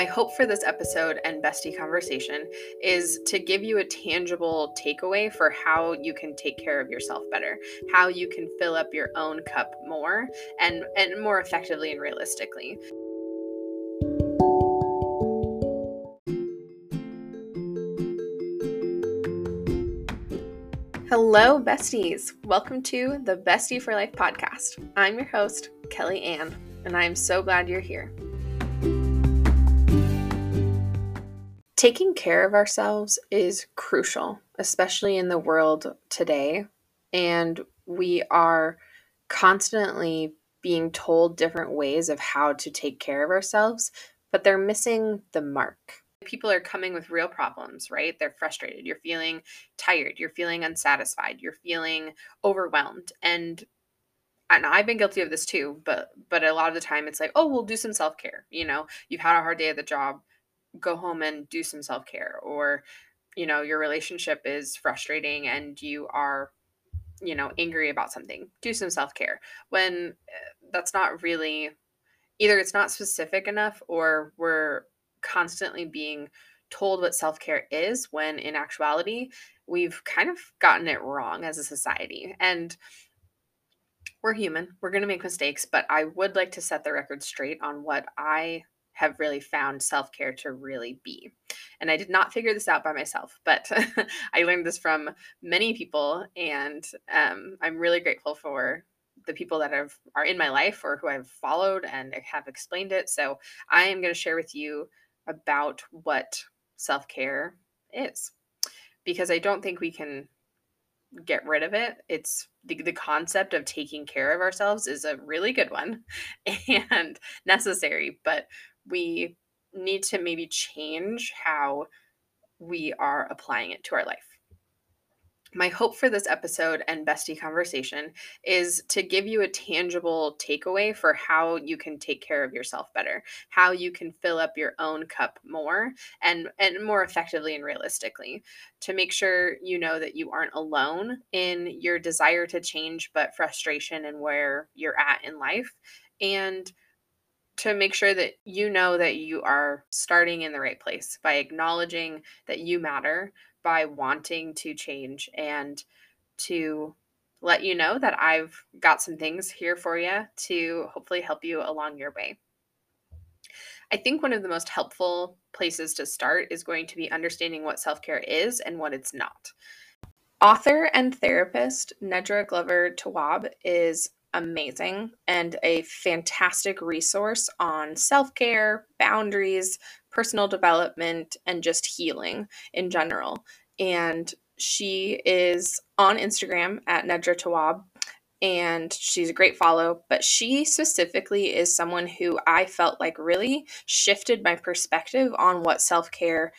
My hope for this episode and bestie conversation is to give you a tangible takeaway for how you can take care of yourself better, how you can fill up your own cup more and, and more effectively and realistically. Hello, besties. Welcome to the Bestie for Life podcast. I'm your host, Kelly Ann, and I'm so glad you're here. Taking care of ourselves is crucial, especially in the world today. And we are constantly being told different ways of how to take care of ourselves, but they're missing the mark people are coming with real problems, right? They're frustrated. You're feeling tired. You're feeling unsatisfied. You're feeling overwhelmed. And and I've been guilty of this too, but but a lot of the time it's like, oh, we'll do some self-care. You know, you've had a hard day at the job, go home and do some self-care. Or, you know, your relationship is frustrating and you are, you know, angry about something. Do some self-care. When eh, that's not really either it's not specific enough or we're constantly being told what self care is when in actuality, we've kind of gotten it wrong as a society. And we're human, we're going to make mistakes, but I would like to set the record straight on what I have really found self care to really be. And I did not figure this out by myself, but I learned this from many people, and um, I'm really grateful for the people that have are in my life or who I've followed and have explained it. So I am going to share with you about what self care is because I don't think we can get rid of it. It's the, the concept of taking care of ourselves is a really good one and necessary, but we need to maybe change how we are applying it to our life. My hope for this episode and bestie conversation is to give you a tangible takeaway for how you can take care of yourself better how you can fill up your own cup more and and more effectively and realistically to make sure you know that you aren't alone in your desire to change but frustration and where you're at in life and to make sure that you know that you are starting in the right place by acknowledging that you matter by wanting to change and to let you know that I've got some things here for you to hopefully help you along your way. I think one of the most helpful places to start is going to be understanding what self care is and what it's not. Author and therapist Nedra Glover Tawwab is amazing and a fantastic resource on self care, boundaries, personal development, and just healing in general. And she is on Instagram at Nedra Tawwab and she's a great follow. But she specifically is someone who I felt like really shifted my perspective on what self care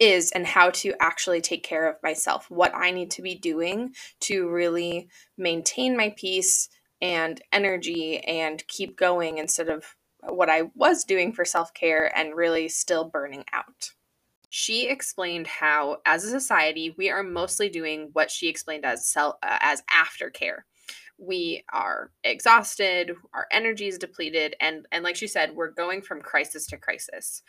is and how to actually take care of myself, what I need to be doing to really maintain my peace and energy and keep going instead of what I was doing for self care and really still burning out. She explained how, as a society, we are mostly doing what she explained as self, uh, as aftercare. We are exhausted, our energy is depleted, and and like she said, we're going from crisis to crisis.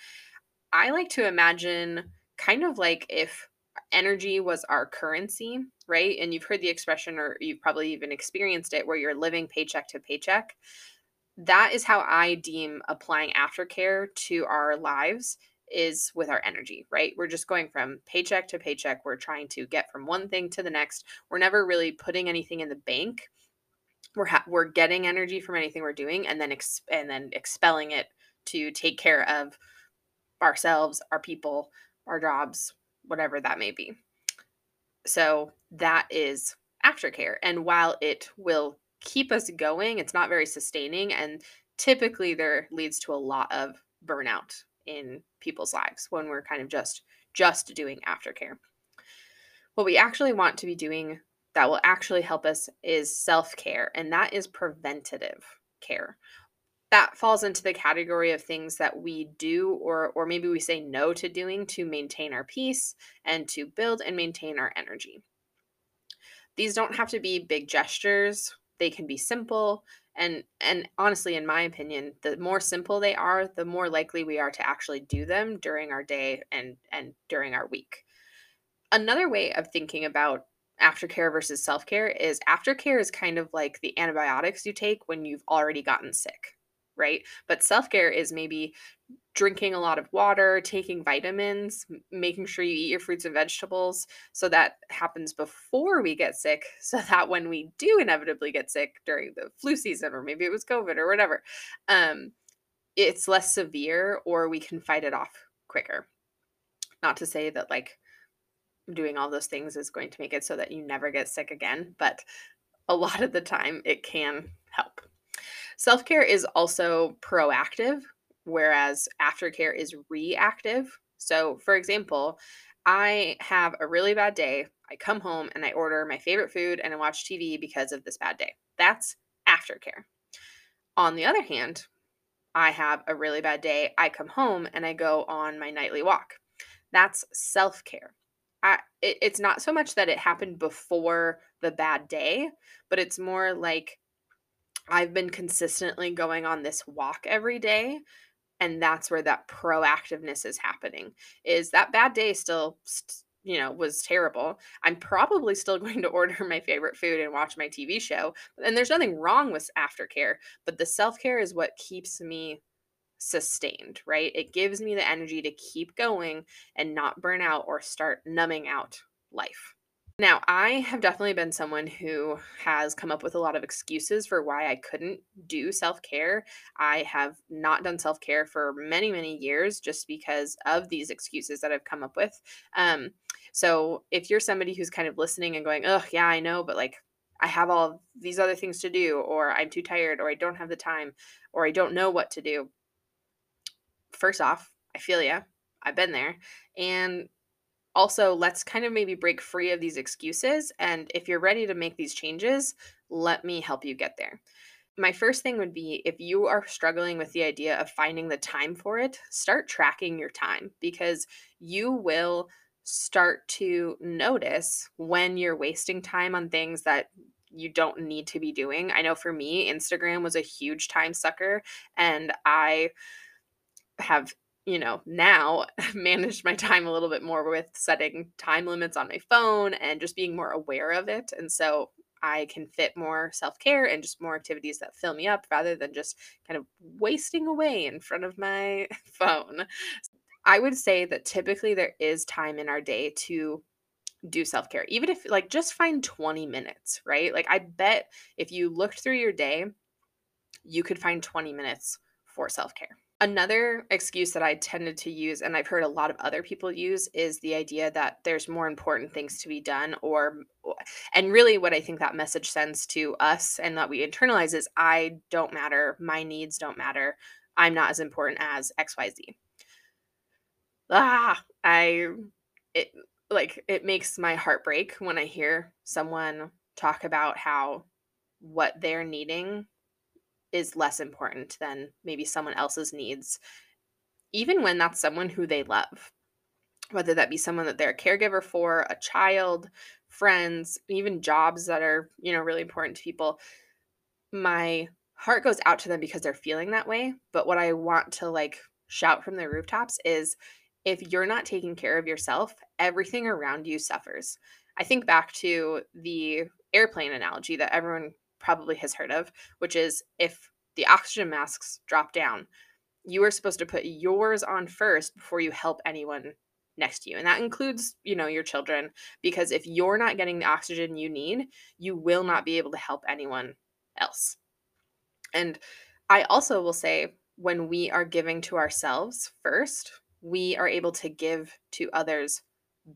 I like to imagine kind of like if energy was our currency, right? And you've heard the expression, or you've probably even experienced it, where you're living paycheck to paycheck that is how I deem applying aftercare to our lives is with our energy, right? We're just going from paycheck to paycheck. We're trying to get from one thing to the next. We're never really putting anything in the bank. We're ha- we're getting energy from anything we're doing and then ex- and then expelling it to take care of ourselves, our people, our jobs, whatever that may be. So that is aftercare. And while it will keep us going. It's not very sustaining and typically there leads to a lot of burnout in people's lives when we're kind of just just doing aftercare. What we actually want to be doing that will actually help us is self-care and that is preventative care. That falls into the category of things that we do or or maybe we say no to doing to maintain our peace and to build and maintain our energy. These don't have to be big gestures. They can be simple and and honestly in my opinion the more simple they are the more likely we are to actually do them during our day and and during our week. Another way of thinking about aftercare versus self-care is aftercare is kind of like the antibiotics you take when you've already gotten sick right but self-care is maybe drinking a lot of water, taking vitamins, making sure you eat your fruits and vegetables. So that happens before we get sick, so that when we do inevitably get sick during the flu season, or maybe it was COVID or whatever, um, it's less severe or we can fight it off quicker. Not to say that like doing all those things is going to make it so that you never get sick again, but a lot of the time it can. Self care is also proactive, whereas aftercare is reactive. So, for example, I have a really bad day. I come home and I order my favorite food and I watch TV because of this bad day. That's aftercare. On the other hand, I have a really bad day. I come home and I go on my nightly walk. That's self care. It, it's not so much that it happened before the bad day, but it's more like I've been consistently going on this walk every day and that's where that proactiveness is happening is that bad day still you know was terrible. I'm probably still going to order my favorite food and watch my tv show and there's nothing wrong with aftercare but the self-care is what keeps me sustained right? It gives me the energy to keep going and not burn out or start numbing out life now, I have definitely been someone who has come up with a lot of excuses for why I couldn't do self care. I have not done self care for many, many years just because of these excuses that I've come up with. Um, so, if you're somebody who's kind of listening and going, oh, yeah, I know, but like I have all these other things to do, or I'm too tired, or I don't have the time, or I don't know what to do. First off, I feel you. I've been there. And also let's kind of maybe break free of these excuses. And if you're ready to make these changes, let me help you get there. My first thing would be if you are struggling with the idea of finding the time for it, start tracking your time because you will start to notice when you're wasting time on things that you don't need to be doing. I know for me, Instagram was a huge time sucker, and I have you know, now managed my time a little bit more with setting time limits on my phone and just being more aware of it. And so I can fit more self care and just more activities that fill me up rather than just kind of wasting away in front of my phone. I would say that typically there is time in our day to do self care, even if like just find 20 minutes, right? Like, I bet if you looked through your day, you could find 20 minutes for self care. Another excuse that I tended to use, and I've heard a lot of other people use, is the idea that there's more important things to be done, or, and really what I think that message sends to us and that we internalize is I don't matter, my needs don't matter, I'm not as important as XYZ. Ah, I, it, like, it makes my heart break when I hear someone talk about how what they're needing is less important than maybe someone else's needs, even when that's someone who they love. Whether that be someone that they're a caregiver for, a child, friends, even jobs that are, you know, really important to people. My heart goes out to them because they're feeling that way. But what I want to like shout from the rooftops is if you're not taking care of yourself, everything around you suffers. I think back to the airplane analogy that everyone probably has heard of, which is if the oxygen masks drop down, you are supposed to put yours on first before you help anyone next to you. And that includes, you know, your children because if you're not getting the oxygen you need, you will not be able to help anyone else. And I also will say when we are giving to ourselves first, we are able to give to others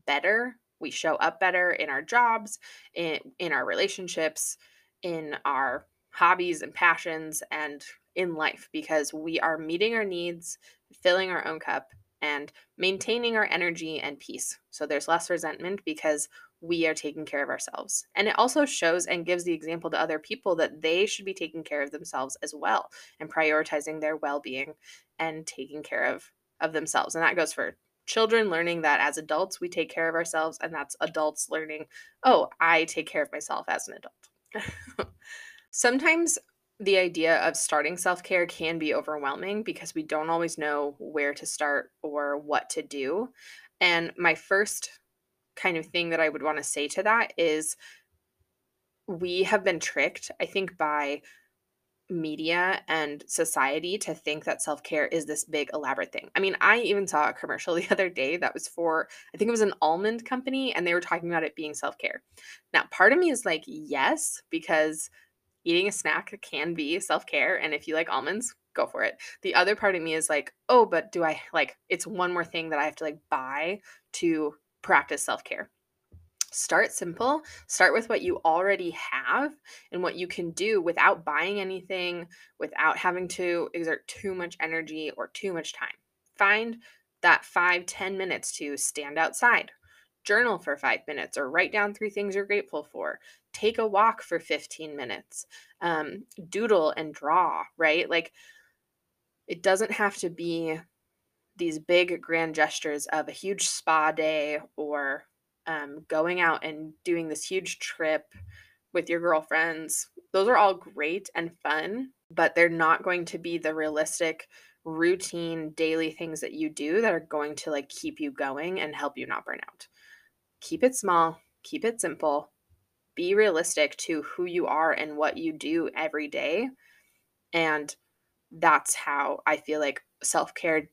better. We show up better in our jobs, in in our relationships, in our hobbies and passions and in life because we are meeting our needs, filling our own cup, and maintaining our energy and peace. So there's less resentment because we are taking care of ourselves. And it also shows and gives the example to other people that they should be taking care of themselves as well and prioritizing their well-being and taking care of of themselves. And that goes for children learning that as adults we take care of ourselves and that's adults learning, "Oh, I take care of myself as an adult." Sometimes the idea of starting self care can be overwhelming because we don't always know where to start or what to do. And my first kind of thing that I would want to say to that is we have been tricked, I think, by media and society to think that self-care is this big elaborate thing. I mean, I even saw a commercial the other day that was for I think it was an almond company and they were talking about it being self-care. Now, part of me is like, yes, because eating a snack can be self-care and if you like almonds, go for it. The other part of me is like, oh, but do I like it's one more thing that I have to like buy to practice self-care. Start simple. Start with what you already have and what you can do without buying anything, without having to exert too much energy or too much time. Find that five ten minutes to stand outside, journal for five minutes, or write down three things you're grateful for. Take a walk for 15 minutes, um, doodle and draw, right? Like, it doesn't have to be these big grand gestures of a huge spa day or um, going out and doing this huge trip with your girlfriends. Those are all great and fun, but they're not going to be the realistic routine daily things that you do that are going to like keep you going and help you not burn out. Keep it small, keep it simple. Be realistic to who you are and what you do every day. And that's how I feel like self-care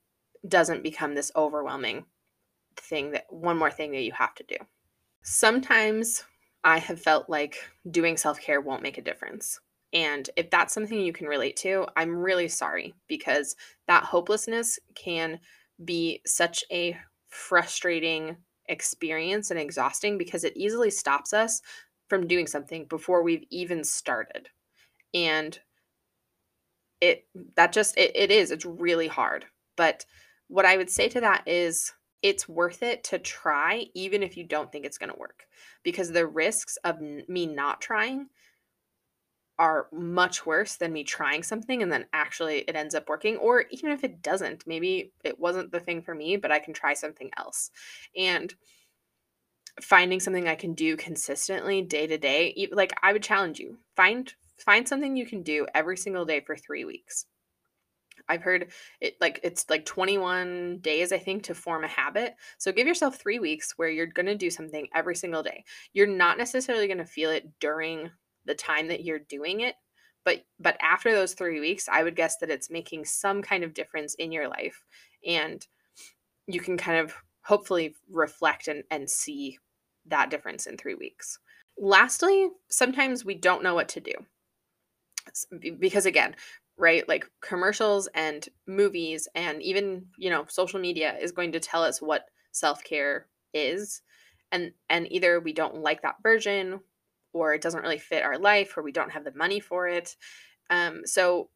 doesn't become this overwhelming thing that one more thing that you have to do. Sometimes I have felt like doing self care won't make a difference. And if that's something you can relate to, I'm really sorry because that hopelessness can be such a frustrating experience and exhausting because it easily stops us from doing something before we've even started. And it that just it, it is it's really hard. But what I would say to that is it's worth it to try even if you don't think it's going to work because the risks of me not trying are much worse than me trying something and then actually it ends up working or even if it doesn't maybe it wasn't the thing for me but I can try something else. And finding something I can do consistently day to day like I would challenge you find find something you can do every single day for 3 weeks I've heard it like it's like 21 days, I think, to form a habit. So give yourself three weeks where you're going to do something every single day. You're not necessarily going to feel it during the time that you're doing it, but but after those three weeks, I would guess that it's making some kind of difference in your life, and you can kind of hopefully reflect and, and see that difference in three weeks. Lastly, sometimes we don't know what to do because again right? Like commercials and movies and even, you know, social media is going to tell us what self-care is. And and either we don't like that version or it doesn't really fit our life or we don't have the money for it. Um, so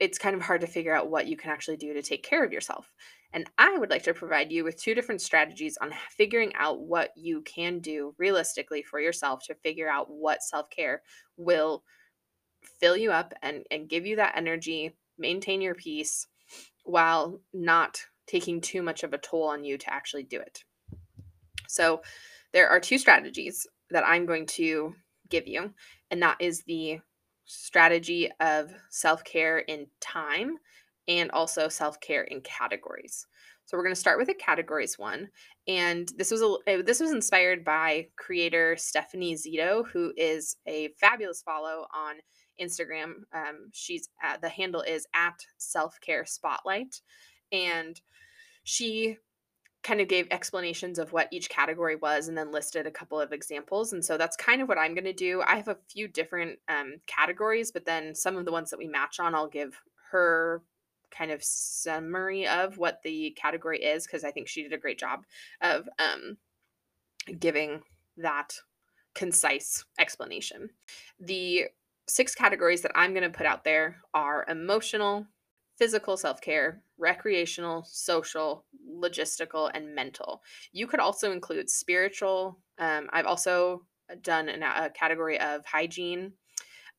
it's kind of hard to figure out what you can actually do to take care of yourself. And I would like to provide you with two different strategies on figuring out what you can do realistically for yourself to figure out what self care will fill you up and, and give you that energy, maintain your peace while not taking too much of a toll on you to actually do it. So, there are two strategies that I'm going to give you, and that is the strategy of self care in time and also self care in categories. So we're going to start with a categories one, and this was a eh, this was inspired by creator Stephanie Zito, who is a fabulous follow on Instagram. Um, she's at, the handle is at self care spotlight, and she kind of gave explanations of what each category was and then listed a couple of examples. And so that's kind of what I'm going to do. I have a few different um, categories, but then some of the ones that we match on, I'll give her kind of summary of what the category is because I think she did a great job of um, giving that concise explanation. The six categories that I'm going to put out there are emotional, physical self care, recreational, social, logistical, and mental. You could also include spiritual. Um, I've also done an, a category of hygiene.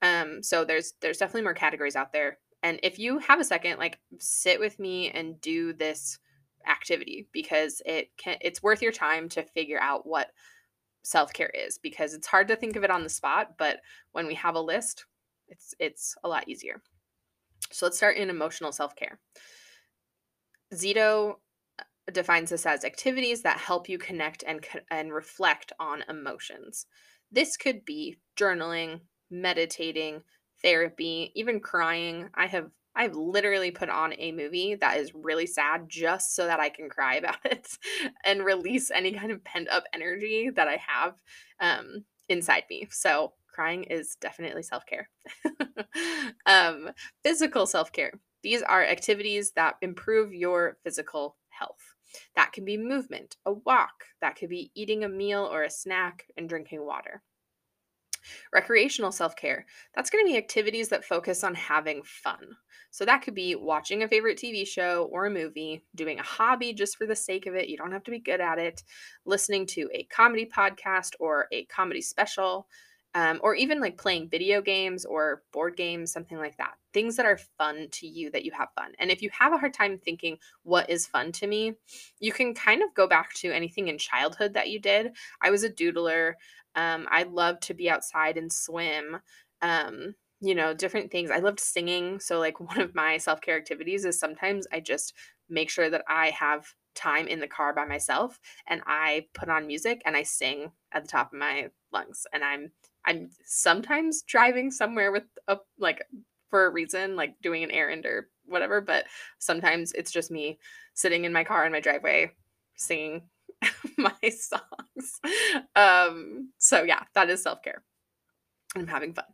Um, so there's there's definitely more categories out there. And if you have a second, like sit with me and do this activity because it can it's worth your time to figure out what self care is because it's hard to think of it on the spot, but when we have a list, It's it's a lot easier. So let's start in emotional self-care. Zito uh, defines this as activities that help you connect and and reflect on emotions. This could be journaling, meditating, therapy, even crying. I have I've literally put on a movie that is really sad just so that I can cry about it and release any kind of pent up energy that I have um, inside me. So crying is definitely self care. um, physical self care. These are activities that improve your physical health. That can be movement, a walk, that could be eating a meal or a snack and drinking water. Recreational self care. That's going to be activities that focus on having fun. So that could be watching a favorite TV show or a movie, doing a hobby just for the sake of it. You don't have to be good at it, listening to a comedy podcast or a comedy special, um, or even like playing video games or board games, something like that. Things that are fun to you that you have fun. And if you have a hard time thinking, what is fun to me, you can kind of go back to anything in childhood that you did. I was a doodler. Um, I loved to be outside and swim. Um, you know, different things. I loved singing. So, like, one of my self care activities is sometimes I just make sure that I have time in the car by myself and I put on music and I sing at the top of my lungs. And I'm I'm sometimes driving somewhere with a like for a reason, like doing an errand or whatever, but sometimes it's just me sitting in my car in my driveway singing my songs. Um, so yeah, that is self-care. I'm having fun.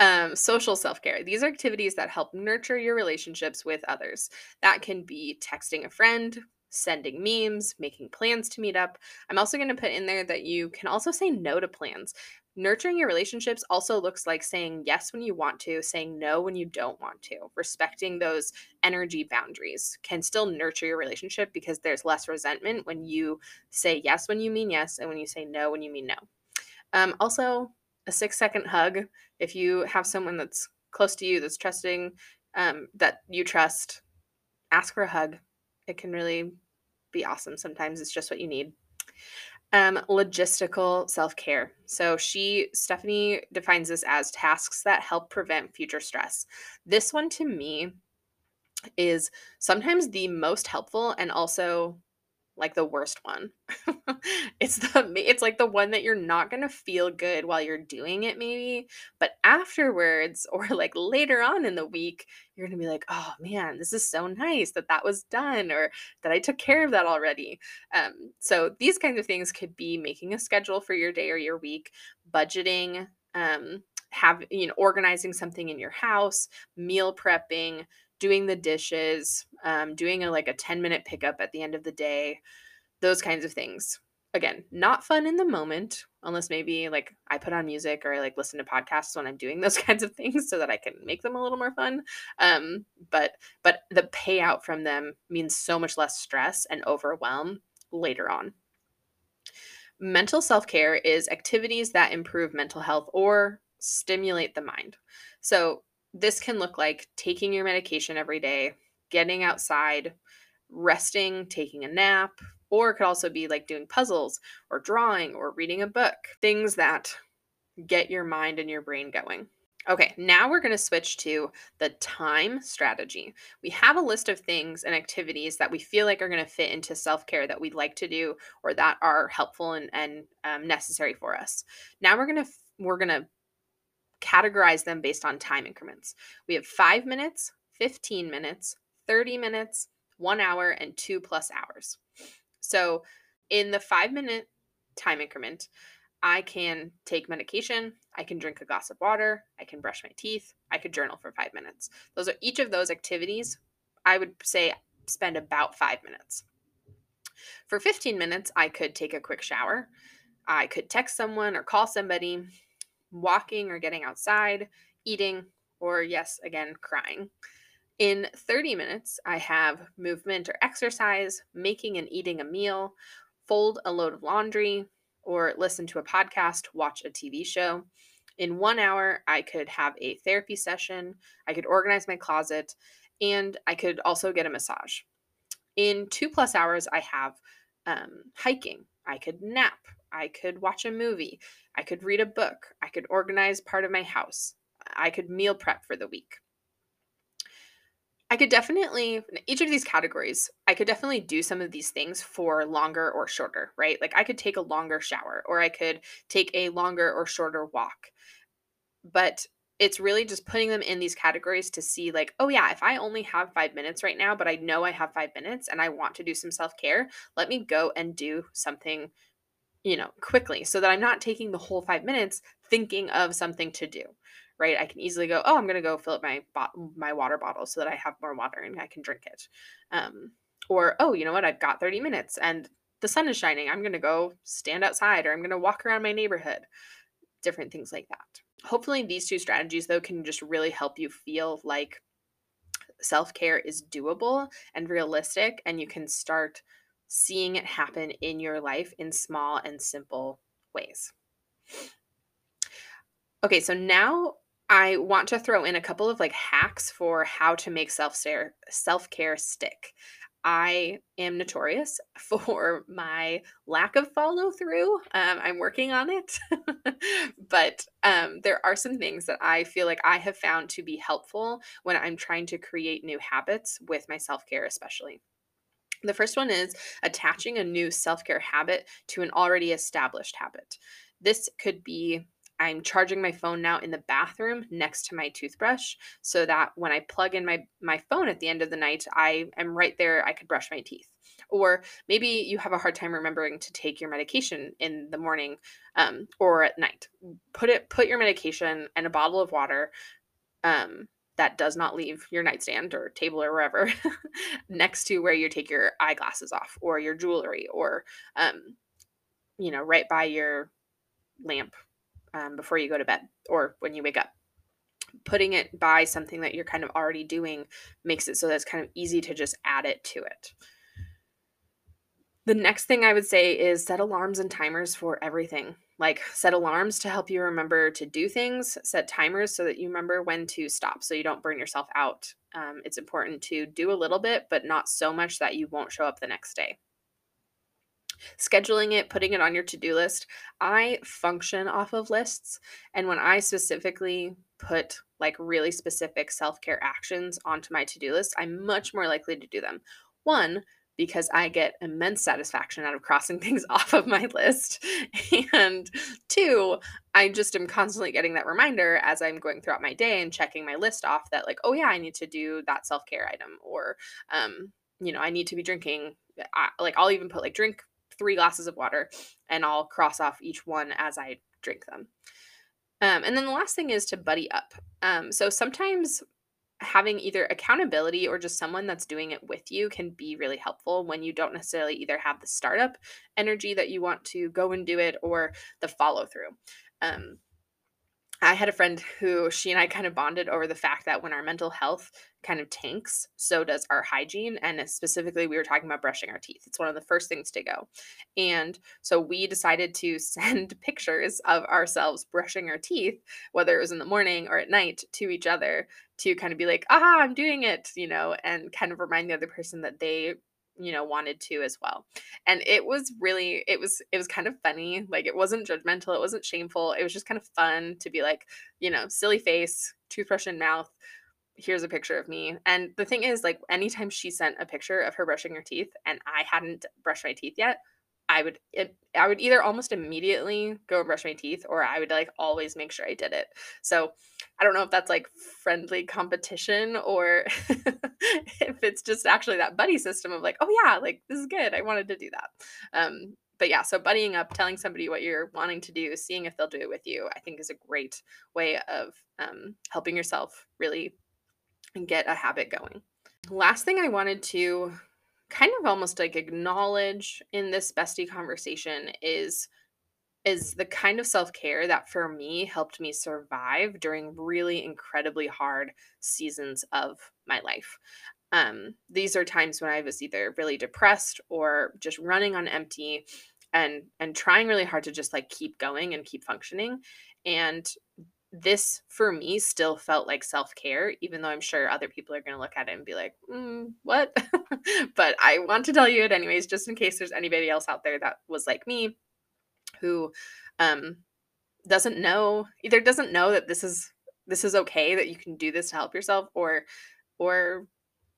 Um, social self care. These are activities that help nurture your relationships with others. That can be texting a friend, sending memes, making plans to meet up. I'm also going to put in there that you can also say no to plans. Nurturing your relationships also looks like saying yes when you want to, saying no when you don't want to. Respecting those energy boundaries can still nurture your relationship because there's less resentment when you say yes when you mean yes and when you say no when you mean no. Um, also, a six second hug. If you have someone that's close to you, that's trusting, um, that you trust, ask for a hug. It can really be awesome. Sometimes it's just what you need. Um, logistical self care. So she, Stephanie, defines this as tasks that help prevent future stress. This one to me is sometimes the most helpful and also like the worst one. it's the it's like the one that you're not going to feel good while you're doing it maybe, but afterwards or like later on in the week, you're going to be like, "Oh man, this is so nice that that was done or that I took care of that already." Um so these kinds of things could be making a schedule for your day or your week, budgeting, um have you know organizing something in your house, meal prepping, doing the dishes, um, doing a like a 10 minute pickup at the end of the day, those kinds of things. Again, not fun in the moment, unless maybe like I put on music or I like listen to podcasts when I'm doing those kinds of things so that I can make them a little more fun. Um, but but the payout from them means so much less stress and overwhelm later on. Mental self care is activities that improve mental health or stimulate the mind. So this can look like taking your medication every day, getting outside, resting, taking a nap, or it could also be like doing puzzles or drawing or reading a book, things that get your mind and your brain going. Okay, now we're going to switch to the time strategy. We have a list of things and activities that we feel like are going to fit into self care that we'd like to do or that are helpful and, and um, necessary for us. Now we're going to we're going to categorize them based on time increments. We have five minutes, 15 minutes, 30 minutes, one hour, and two plus hours. So in the five minute time increment, I can take medication, I can drink a glass of water, I can brush my teeth, I could journal for five minutes. Those are each of those activities, I would say spend about five minutes. For 15 minutes, I could take a quick shower. I could text someone or call somebody walking or getting outside, eating, or yes, again, crying. In 30 minutes, I have movement or exercise, making and eating a meal, fold a load of laundry, or listen to a podcast, watch a TV show. In one hour, I could have a therapy session, I could organize my closet, and I could also get a massage. In two plus hours, I have um, hiking, I could nap, I could watch a movie, I could read a book, I could organize part of my house. I could meal prep for the week. I could definitely, each of these categories, I could definitely do some of these things for longer or shorter, right? Like I could take a longer shower or I could take a longer or shorter walk. But it's really just putting them in these categories to see, like, oh, yeah, if I only have five minutes right now, but I know I have five minutes and I want to do some self care, let me go and do something, you know, quickly so that I'm not taking the whole five minutes thinking of something to do right? I can easily go, oh, I'm gonna go fill up my bo- my water bottle so that I have more water and I can drink it. Um, or oh, you know what? I've got 30 minutes and the sun is shining. I'm gonna go stand outside or I'm gonna walk around my neighborhood. Different things like that. Hopefully, these two strategies though can just really help you feel like self care is doable and realistic, and you can start seeing it happen in your life in small and simple ways. Okay, so now I want to throw in a couple of like hacks for how to make self-care self-care stick. I am notorious for my lack of follow through. Um, I'm working on it. but um, there are some things that I feel like I have found to be helpful when I'm trying to create new habits with my self care, especially. The first one is attaching a new self care habit to an already established habit. This could be I'm charging my phone now in the bathroom next to my toothbrush so that when I plug in my my phone at the end of the night, I am right there I could brush my teeth. Or maybe you have a hard time remembering to take your medication in the morning um, or at night. Put it put your medication and a bottle of water um, that does not leave your nightstand or table or wherever next to where you take your eyeglasses off or your jewelry or um, you know right by your lamp um, before you go to bed or when you wake up. Putting it by something that you're kind of already doing makes it so that it's kind of easy to just add it to it. The next thing I would say is set alarms and timers for everything. Like set alarms to help you remember to do things, set timers so that you remember when to stop so you don't burn yourself out. Um, it's important to do a little bit, but not so much that you won't show up the next day scheduling it, putting it on your to do list. I function off of lists. And when I specifically put like really specific self care actions onto my to do list, I'm much more likely to do them. One, because I get immense satisfaction out of crossing things off of my list. And two, I just am constantly getting that reminder as I'm going throughout my day and checking my list off that, like, oh, yeah, I need to do that self care item, or, um, you know, I need to be drinking. I, like, I'll even put like drink three glasses of water and I'll cross off each one as I drink them. Um, and then the last thing is to buddy up. Um, so sometimes having either accountability or just someone that's doing it with you can be really helpful when you don't necessarily either have the startup energy that you want to go and do it or the follow through. Um, I had a friend who she and I kind of bonded over the fact that when our mental health kind of tanks, so does our hygiene. And specifically, we were talking about brushing our teeth. It's one of the first things to go. And so we decided to send pictures of ourselves brushing our teeth, whether it was in the morning or at night, to each other to kind of be like, ah, I'm doing it, you know, and kind of remind the other person that they you know wanted to as well. And it was really it was it was kind of funny like it wasn't judgmental it wasn't shameful it was just kind of fun to be like you know silly face toothbrush in mouth here's a picture of me. And the thing is like anytime she sent a picture of her brushing her teeth and i hadn't brushed my teeth yet I would it, I would either almost immediately go and brush my teeth or I would like always make sure I did it. So I don't know if that's like friendly competition or if it's just actually that buddy system of like, oh yeah, like this is good. I wanted to do that. Um, but yeah, so buddying up, telling somebody what you're wanting to do, seeing if they'll do it with you, I think is a great way of um, helping yourself really get a habit going. Last thing I wanted to kind of almost like acknowledge in this bestie conversation is is the kind of self-care that for me helped me survive during really incredibly hard seasons of my life. Um, these are times when I was either really depressed or just running on empty and and trying really hard to just like keep going and keep functioning and this for me still felt like self-care even though i'm sure other people are going to look at it and be like mm, what but i want to tell you it anyways just in case there's anybody else out there that was like me who um doesn't know either doesn't know that this is this is okay that you can do this to help yourself or or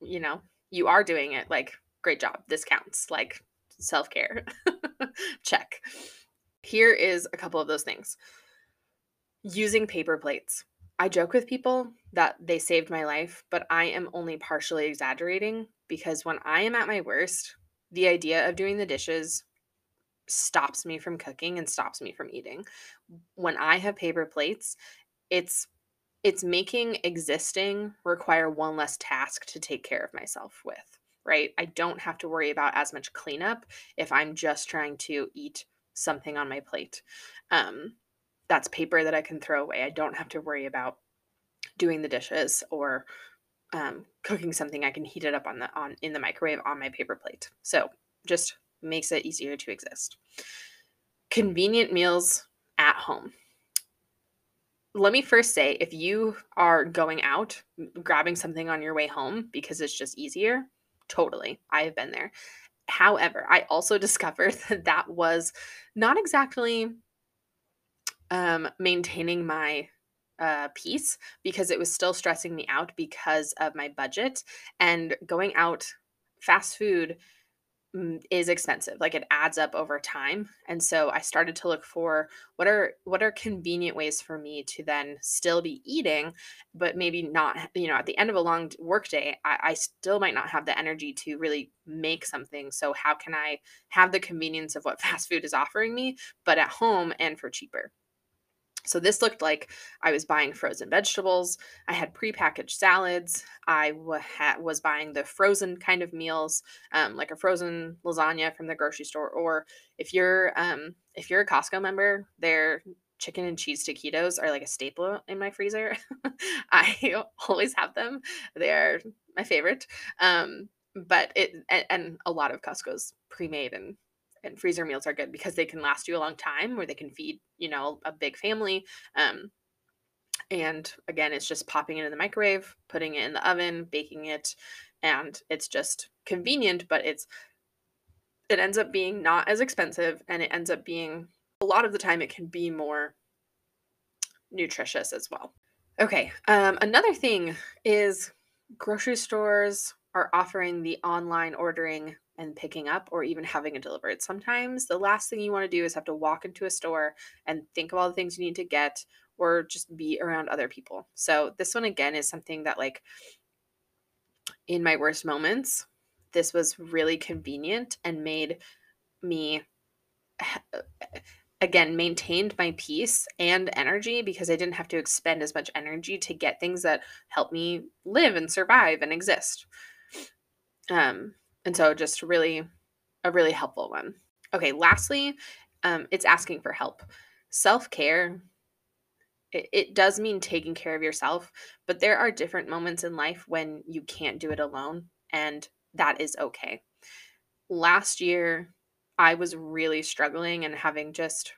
you know, you are doing it like great job. This counts. Like self-care. Check. Here is a couple of those things. Using paper plates. I joke with people that they saved my life, but I am only partially exaggerating because when I am at my worst, the idea of doing the dishes stops me from cooking and stops me from eating. When I have paper plates, it's it's making existing require one less task to take care of myself with, right? I don't have to worry about as much cleanup if I'm just trying to eat something on my plate. Um, that's paper that I can throw away. I don't have to worry about doing the dishes or um, cooking something. I can heat it up on the on in the microwave on my paper plate. So just makes it easier to exist. Convenient meals at home. Let me first say if you are going out, grabbing something on your way home because it's just easier, totally. I have been there. However, I also discovered that that was not exactly um, maintaining my uh, peace because it was still stressing me out because of my budget. And going out fast food mm, is expensive. Like it adds up over time. And so i started to look for what are what are convenient ways for me to then still be eating but maybe not you know at the end of a long workday I, I still might not have the energy to really make something. So how can i have the convenience of what fast food is offering me but at home and for cheaper so this looked like I was buying frozen vegetables. I had prepackaged salads. I w- ha- was buying the frozen kind of meals, um, like a frozen lasagna from the grocery store. Or if you're um, if you're a Costco member, their chicken and cheese taquitos are like a staple in my freezer. I always have them. They're my favorite. Um, but it and, and a lot of Costco's pre-made and and freezer meals are good because they can last you a long time or they can feed you know a big family um, and again it's just popping it in the microwave putting it in the oven baking it and it's just convenient but it's it ends up being not as expensive and it ends up being a lot of the time it can be more nutritious as well. Okay um, another thing is grocery stores are offering the online ordering and picking up or even having it delivered. Sometimes the last thing you want to do is have to walk into a store and think of all the things you need to get or just be around other people. So this one again is something that like in my worst moments, this was really convenient and made me again maintained my peace and energy because I didn't have to expend as much energy to get things that help me live and survive and exist. Um and so just really a really helpful one. Okay, lastly, um, it's asking for help. Self care, it, it does mean taking care of yourself, but there are different moments in life when you can't do it alone, and that is okay. Last year, I was really struggling and having just,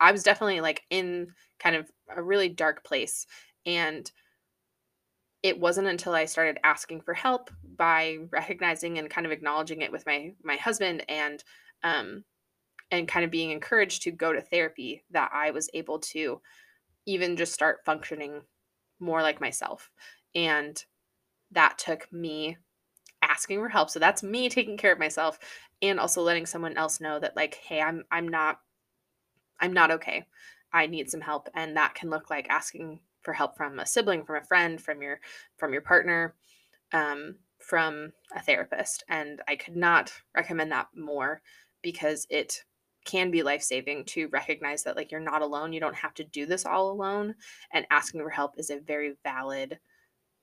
I was definitely like in kind of a really dark place. And it wasn't until I started asking for help by recognizing and kind of acknowledging it with my my husband and um and kind of being encouraged to go to therapy that I was able to even just start functioning more like myself. And that took me asking for help. So that's me taking care of myself and also letting someone else know that like hey, I'm I'm not I'm not okay. I need some help and that can look like asking for help from a sibling, from a friend, from your from your partner, um, from a therapist. And I could not recommend that more because it can be life saving to recognize that like you're not alone. You don't have to do this all alone. And asking for help is a very valid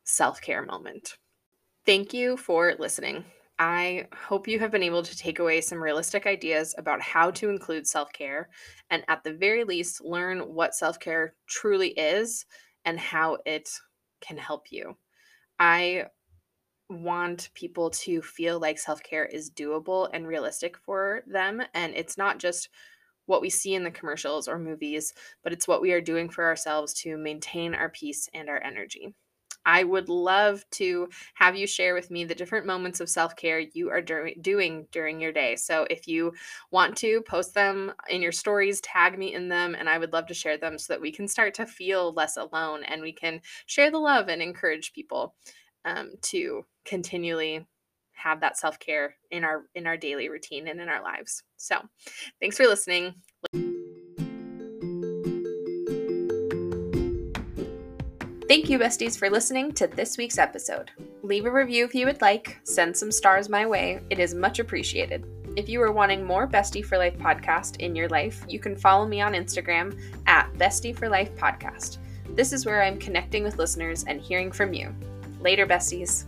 self care moment. Thank you for listening. I hope you have been able to take away some realistic ideas about how to include self care and, at the very least, learn what self care truly is and how it can help you. I want people to feel like self care is doable and realistic for them. And it's not just what we see in the commercials or movies, but it's what we are doing for ourselves to maintain our peace and our energy. I would love to have you share with me the different moments of self care you are dur- doing during your day. So if you want to, post them in your stories, tag me in them, and I would love to share them so that we can start to feel less alone and we can share the love and encourage people um, to continually have that self care in our in our daily routine and in our lives. So, thanks for listening. Thank you, besties, for listening to this week's episode. Leave a review if you would like, send some stars my way, it is much appreciated. If you are wanting more Bestie for Life podcast in your life, you can follow me on Instagram at Bestie for Life Podcast. This is where I'm connecting with listeners and hearing from you. Later, besties.